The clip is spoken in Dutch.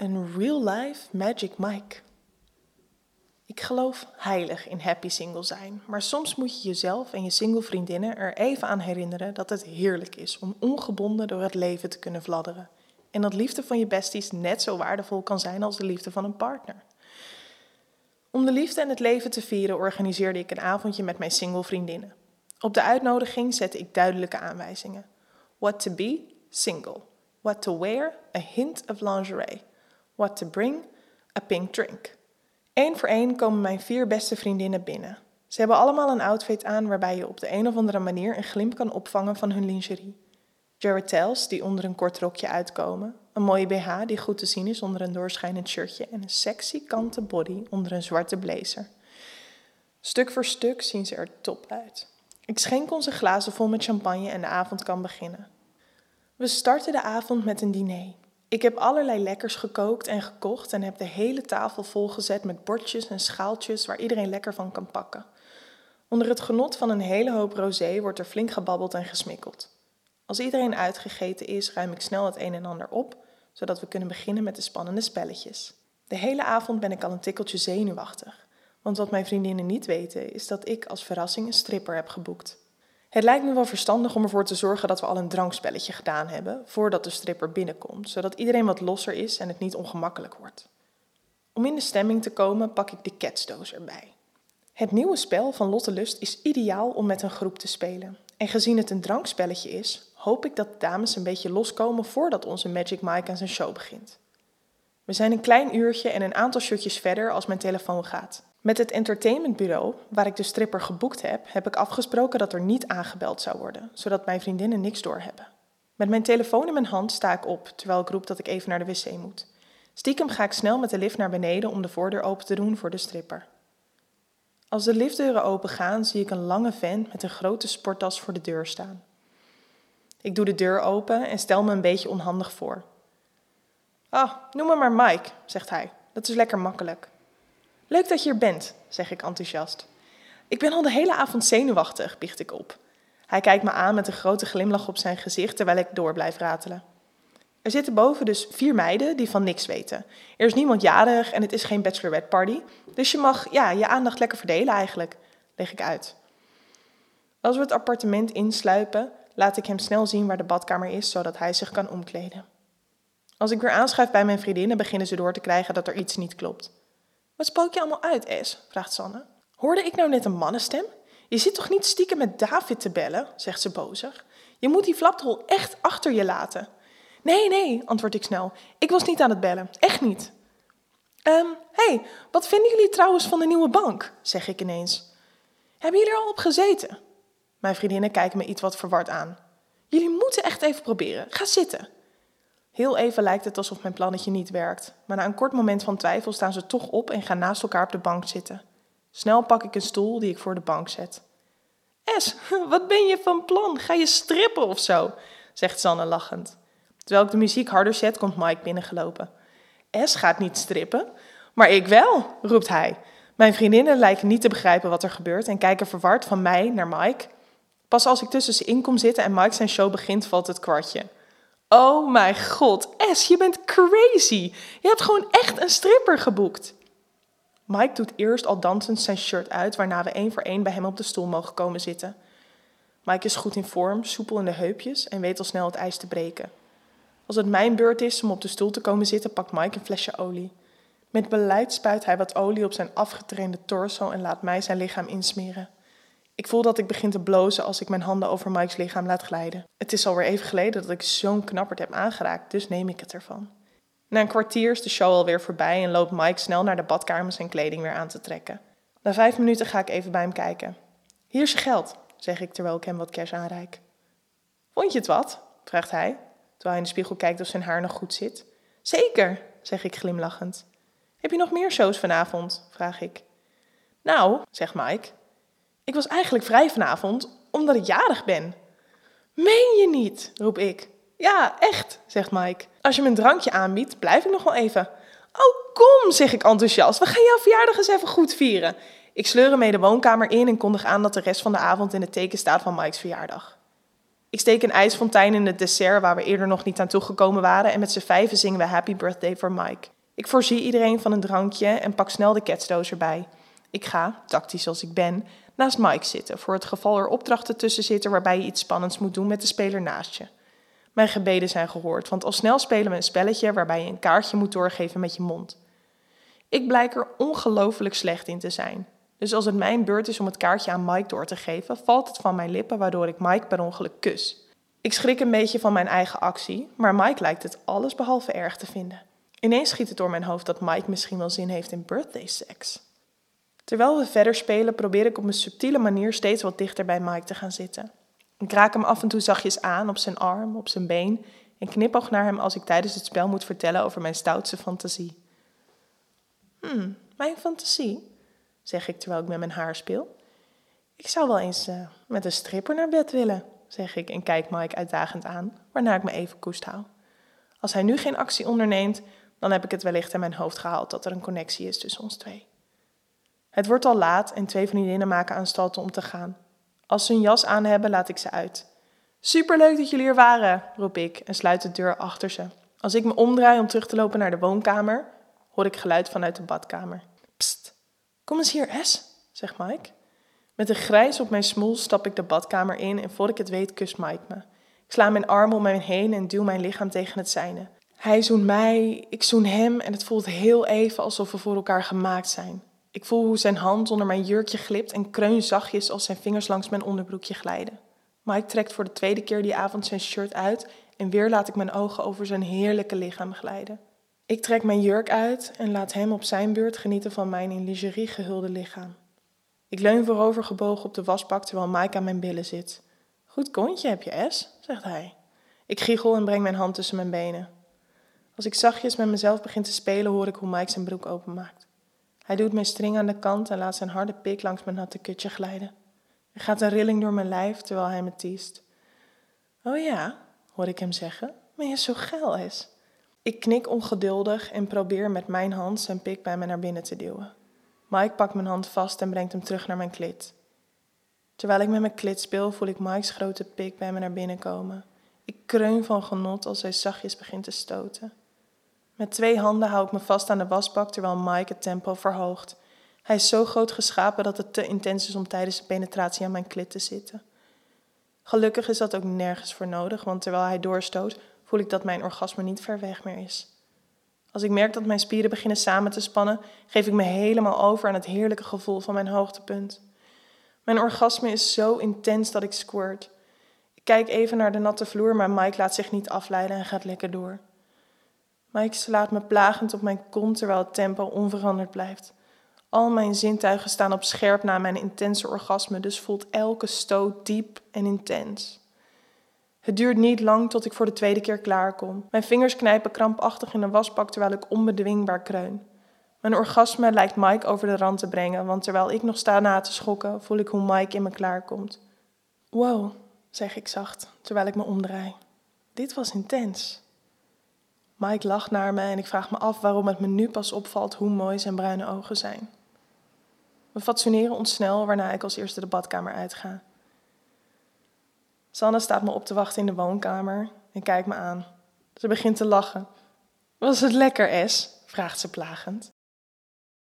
Een real-life Magic Mike. Ik geloof heilig in happy single zijn, maar soms moet je jezelf en je single vriendinnen er even aan herinneren dat het heerlijk is om ongebonden door het leven te kunnen vladderen. En dat liefde van je besties net zo waardevol kan zijn als de liefde van een partner. Om de liefde en het leven te vieren organiseerde ik een avondje met mijn single vriendinnen. Op de uitnodiging zette ik duidelijke aanwijzingen. What to be? Single. What to wear? A hint of lingerie. What to bring? A pink drink. Eén voor één komen mijn vier beste vriendinnen binnen. Ze hebben allemaal een outfit aan waarbij je op de een of andere manier een glimp kan opvangen van hun lingerie. Jarretels die onder een kort rokje uitkomen, een mooie BH die goed te zien is onder een doorschijnend shirtje en een sexy kanten body onder een zwarte blazer. Stuk voor stuk zien ze er top uit. Ik schenk onze glazen vol met champagne en de avond kan beginnen. We starten de avond met een diner. Ik heb allerlei lekkers gekookt en gekocht en heb de hele tafel volgezet met bordjes en schaaltjes waar iedereen lekker van kan pakken. Onder het genot van een hele hoop rosé wordt er flink gebabbeld en gesmikkeld. Als iedereen uitgegeten is, ruim ik snel het een en ander op, zodat we kunnen beginnen met de spannende spelletjes. De hele avond ben ik al een tikkeltje zenuwachtig, want wat mijn vriendinnen niet weten is dat ik als verrassing een stripper heb geboekt. Het lijkt me wel verstandig om ervoor te zorgen dat we al een drankspelletje gedaan hebben voordat de stripper binnenkomt, zodat iedereen wat losser is en het niet ongemakkelijk wordt. Om in de stemming te komen pak ik de ketsdoos erbij. Het nieuwe spel van Lotte Lust is ideaal om met een groep te spelen. En gezien het een drankspelletje is, hoop ik dat de dames een beetje loskomen voordat onze Magic Mike aan zijn show begint. We zijn een klein uurtje en een aantal shotjes verder als mijn telefoon gaat. Met het entertainmentbureau, waar ik de stripper geboekt heb, heb ik afgesproken dat er niet aangebeld zou worden, zodat mijn vriendinnen niks doorhebben. Met mijn telefoon in mijn hand sta ik op, terwijl ik roep dat ik even naar de wc moet. Stiekem ga ik snel met de lift naar beneden om de voordeur open te doen voor de stripper. Als de liftdeuren open gaan, zie ik een lange vent met een grote sporttas voor de deur staan. Ik doe de deur open en stel me een beetje onhandig voor. Ah, noem me maar Mike, zegt hij. Dat is lekker makkelijk. Leuk dat je er bent, zeg ik enthousiast. Ik ben al de hele avond zenuwachtig, biecht ik op. Hij kijkt me aan met een grote glimlach op zijn gezicht terwijl ik door blijf ratelen. Er zitten boven dus vier meiden die van niks weten. Er is niemand jarig en het is geen bachelorette party. Dus je mag ja, je aandacht lekker verdelen eigenlijk, leg ik uit. Als we het appartement insluipen, laat ik hem snel zien waar de badkamer is, zodat hij zich kan omkleden. Als ik weer aanschuif bij mijn vriendinnen, beginnen ze door te krijgen dat er iets niet klopt. Wat spook je allemaal uit, Es? vraagt Sanne. Hoorde ik nou net een mannenstem? Je zit toch niet stiekem met David te bellen, zegt ze bozig. Je moet die flapdrol echt achter je laten. Nee, nee, antwoord ik snel. Ik was niet aan het bellen, echt niet. Ehm, hey, wat vinden jullie trouwens van de nieuwe bank? zeg ik ineens. Hebben jullie er al op gezeten? Mijn vriendinnen kijken me iets wat verward aan. Jullie moeten echt even proberen. Ga zitten. Heel even lijkt het alsof mijn plannetje niet werkt, maar na een kort moment van twijfel staan ze toch op en gaan naast elkaar op de bank zitten. Snel pak ik een stoel die ik voor de bank zet. Es, wat ben je van plan? Ga je strippen of zo? zegt Sanne lachend. Terwijl ik de muziek harder zet, komt Mike binnengelopen. Es gaat niet strippen, maar ik wel, roept hij. Mijn vriendinnen lijken niet te begrijpen wat er gebeurt en kijken verward van mij naar Mike. Pas als ik tussen ze in kom zitten en Mike zijn show begint, valt het kwartje. Oh mijn god, Es, je bent crazy. Je hebt gewoon echt een stripper geboekt. Mike doet eerst al dansend zijn shirt uit, waarna we één voor één bij hem op de stoel mogen komen zitten. Mike is goed in vorm, soepel in de heupjes en weet al snel het ijs te breken. Als het mijn beurt is om op de stoel te komen zitten, pakt Mike een flesje olie. Met beleid spuit hij wat olie op zijn afgetrainde torso en laat mij zijn lichaam insmeren. Ik voel dat ik begin te blozen als ik mijn handen over Mike's lichaam laat glijden. Het is alweer even geleden dat ik zo'n knapperd heb aangeraakt, dus neem ik het ervan. Na een kwartier is de show alweer voorbij en loopt Mike snel naar de badkamer zijn kleding weer aan te trekken. Na vijf minuten ga ik even bij hem kijken. Hier is je geld, zeg ik terwijl ik hem wat cash aanreik. Vond je het wat? vraagt hij, terwijl hij in de spiegel kijkt of zijn haar nog goed zit. Zeker, zeg ik glimlachend. Heb je nog meer shows vanavond? vraag ik. Nou, zegt Mike, ik was eigenlijk vrij vanavond omdat ik jarig ben. Meen je niet? roep ik. Ja, echt, zegt Mike. Als je me een drankje aanbiedt, blijf ik nog wel even. Oh, kom, zeg ik enthousiast. We gaan jouw verjaardag eens even goed vieren. Ik sleur hem mee de woonkamer in en kondig aan dat de rest van de avond in het teken staat van Mike's verjaardag. Ik steek een ijsfontein in het dessert waar we eerder nog niet aan toegekomen waren en met z'n vijven zingen we Happy Birthday voor Mike. Ik voorzie iedereen van een drankje en pak snel de ketsdoos erbij. Ik ga, tactisch als ik ben, naast Mike zitten voor het geval er opdrachten tussen zitten waarbij je iets spannends moet doen met de speler naast je. Mijn gebeden zijn gehoord, want al snel spelen we een spelletje waarbij je een kaartje moet doorgeven met je mond. Ik blijk er ongelooflijk slecht in te zijn. Dus als het mijn beurt is om het kaartje aan Mike door te geven, valt het van mijn lippen waardoor ik Mike per ongeluk kus. Ik schrik een beetje van mijn eigen actie, maar Mike lijkt het alles behalve erg te vinden. Ineens schiet het door mijn hoofd dat Mike misschien wel zin heeft in birthday sex. Terwijl we verder spelen, probeer ik op een subtiele manier steeds wat dichter bij Mike te gaan zitten. Ik raak hem af en toe zachtjes aan op zijn arm, op zijn been en knipoog naar hem als ik tijdens het spel moet vertellen over mijn stoutste fantasie. Hmm, mijn fantasie, zeg ik terwijl ik met mijn haar speel. Ik zou wel eens uh, met een stripper naar bed willen, zeg ik en kijk Mike uitdagend aan, waarna ik me even koest hou. Als hij nu geen actie onderneemt, dan heb ik het wellicht in mijn hoofd gehaald dat er een connectie is tussen ons twee. Het wordt al laat en twee vriendinnen maken aanstalten om te gaan. Als ze een jas aan hebben, laat ik ze uit. Superleuk dat jullie er waren, roep ik en sluit de deur achter ze. Als ik me omdraai om terug te lopen naar de woonkamer, hoor ik geluid vanuit de badkamer. Pst, kom eens hier, S, zegt Mike. Met een grijs op mijn smoel stap ik de badkamer in en voor ik het weet kust Mike me. Ik sla mijn arm om hem heen en duw mijn lichaam tegen het zijne. Hij zoent mij, ik zoen hem en het voelt heel even alsof we voor elkaar gemaakt zijn. Ik voel hoe zijn hand onder mijn jurkje glipt en kreun zachtjes als zijn vingers langs mijn onderbroekje glijden. Mike trekt voor de tweede keer die avond zijn shirt uit en weer laat ik mijn ogen over zijn heerlijke lichaam glijden. Ik trek mijn jurk uit en laat hem op zijn beurt genieten van mijn in lingerie gehulde lichaam. Ik leun voorover gebogen op de wasbak terwijl Mike aan mijn billen zit. Goed kontje heb je, S, zegt hij. Ik giechel en breng mijn hand tussen mijn benen. Als ik zachtjes met mezelf begin te spelen, hoor ik hoe Mike zijn broek openmaakt. Hij doet mijn string aan de kant en laat zijn harde pik langs mijn natte kutje glijden. Er gaat een rilling door mijn lijf terwijl hij me tiest. Oh ja, hoor ik hem zeggen, maar je zo geil is. Ik knik ongeduldig en probeer met mijn hand zijn pik bij me naar binnen te duwen. Mike pakt mijn hand vast en brengt hem terug naar mijn klit. Terwijl ik met mijn klit speel, voel ik Mike's grote pik bij me naar binnen komen. Ik kreun van genot als hij zachtjes begint te stoten. Met twee handen hou ik me vast aan de wasbak terwijl Mike het tempo verhoogt. Hij is zo groot geschapen dat het te intens is om tijdens de penetratie aan mijn klit te zitten. Gelukkig is dat ook nergens voor nodig, want terwijl hij doorstoot, voel ik dat mijn orgasme niet ver weg meer is. Als ik merk dat mijn spieren beginnen samen te spannen, geef ik me helemaal over aan het heerlijke gevoel van mijn hoogtepunt. Mijn orgasme is zo intens dat ik squirt. Ik kijk even naar de natte vloer, maar Mike laat zich niet afleiden en gaat lekker door. Mike slaat me plagend op mijn kont terwijl het tempo onveranderd blijft. Al mijn zintuigen staan op scherp na mijn intense orgasme, dus voelt elke stoot diep en intens. Het duurt niet lang tot ik voor de tweede keer klaar kom. Mijn vingers knijpen krampachtig in de wasbak terwijl ik onbedwingbaar kreun. Mijn orgasme lijkt Mike over de rand te brengen, want terwijl ik nog sta na te schokken, voel ik hoe Mike in me klaarkomt. Wow, zeg ik zacht, terwijl ik me omdraai. Dit was intens. Mike lacht naar me en ik vraag me af waarom het me nu pas opvalt hoe mooi zijn bruine ogen zijn. We fatsoeneren ons snel, waarna ik als eerste de badkamer uitga. Sanne staat me op te wachten in de woonkamer en kijkt me aan. Ze begint te lachen. Was het lekker, S? vraagt ze plagend.